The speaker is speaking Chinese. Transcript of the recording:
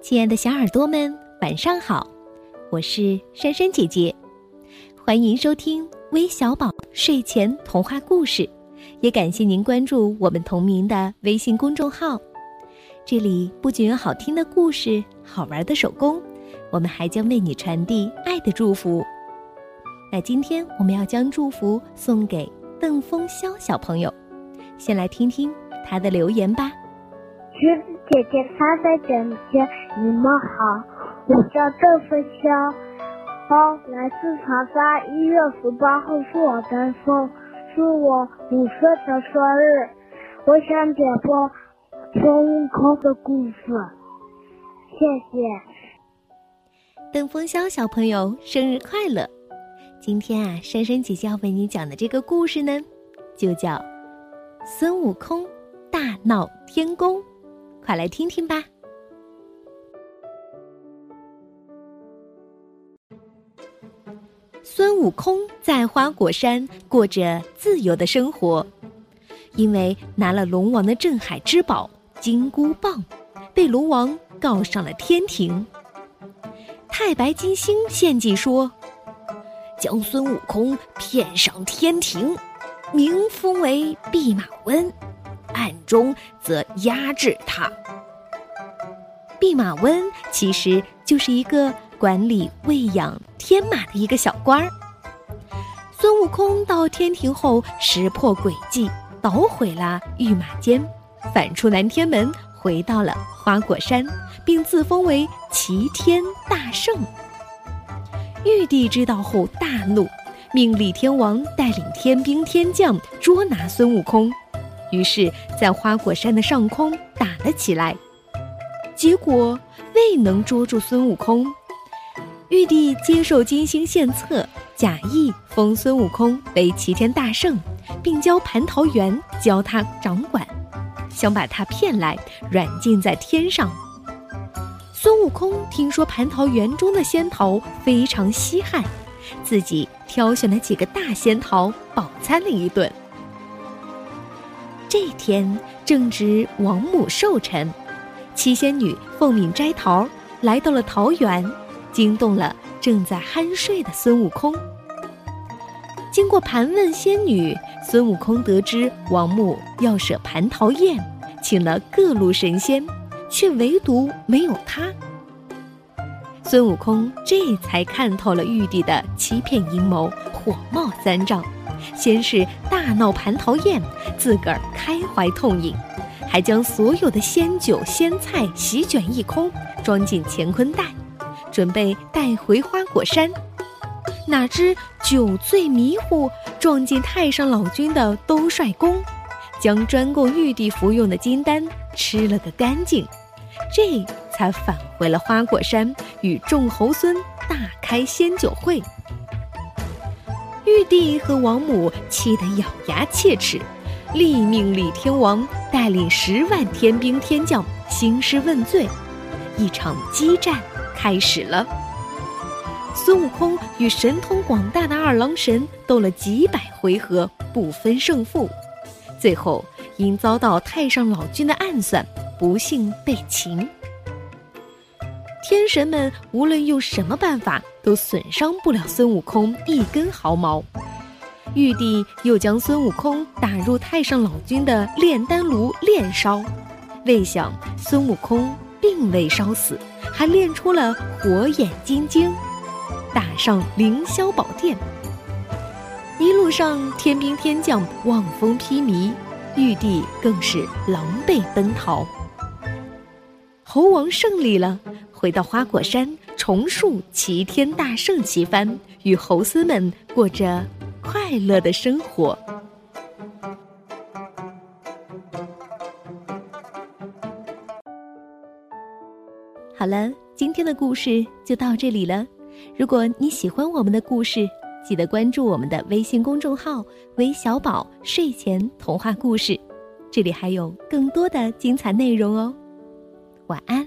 亲爱的小耳朵们，晚上好！我是珊珊姐姐，欢迎收听微小宝睡前童话故事，也感谢您关注我们同名的微信公众号。这里不仅有好听的故事、好玩的手工，我们还将为你传递爱的祝福。那今天我们要将祝福送给邓风潇小朋友，先来听听他的留言吧。橘子姐姐，她在整间，你们好，我叫邓飞潇，哦，来自长沙，一月十八号是我的生，是我五岁的生日，我想点播孙悟空的故事，谢谢。邓风潇小朋友生日快乐！今天啊，珊珊姐姐要为你讲的这个故事呢，就叫《孙悟空大闹天宫》。快来听听吧！孙悟空在花果山过着自由的生活，因为拿了龙王的镇海之宝金箍棒，被龙王告上了天庭。太白金星献计说，将孙悟空骗上天庭，名封为弼马温。暗中则压制他。弼马温其实就是一个管理喂养天马的一个小官儿。孙悟空到天庭后，识破诡计，捣毁了御马监，反出南天门，回到了花果山，并自封为齐天大圣。玉帝知道后大怒，命李天王带领天兵天将捉拿孙悟空。于是，在花果山的上空打了起来，结果未能捉住孙悟空。玉帝接受金星献策，假意封孙悟空为齐天大圣，并教蟠桃园教他掌管，想把他骗来软禁在天上。孙悟空听说蟠桃园中的仙桃非常稀罕，自己挑选了几个大仙桃，饱餐了一顿。这天正值王母寿辰，七仙女奉命摘桃，来到了桃园，惊动了正在酣睡的孙悟空。经过盘问仙女，孙悟空得知王母要设蟠桃宴，请了各路神仙，却唯独没有他。孙悟空这才看透了玉帝的欺骗阴谋，火冒三丈。先是大闹蟠桃宴，自个儿开怀痛饮，还将所有的仙酒仙菜席卷一空，装进乾坤袋，准备带回花果山。哪知酒醉迷糊，撞进太上老君的兜率宫，将专供玉帝服用的金丹吃了个干净，这才返回了花果山，与众猴孙大开仙酒会。玉帝和王母气得咬牙切齿，立命李天王带领十万天兵天将兴师问罪，一场激战开始了。孙悟空与神通广大的二郎神斗了几百回合，不分胜负，最后因遭到太上老君的暗算，不幸被擒。天神们无论用什么办法，都损伤不了孙悟空一根毫毛。玉帝又将孙悟空打入太上老君的炼丹炉炼烧，未想孙悟空并未烧死，还炼出了火眼金睛，打上凌霄宝殿。一路上天兵天将望风披靡，玉帝更是狼狈奔逃。猴王胜利了。回到花果山，重塑齐天大圣旗幡，与猴孙们过着快乐的生活。好了，今天的故事就到这里了。如果你喜欢我们的故事，记得关注我们的微信公众号“韦小宝睡前童话故事”，这里还有更多的精彩内容哦。晚安。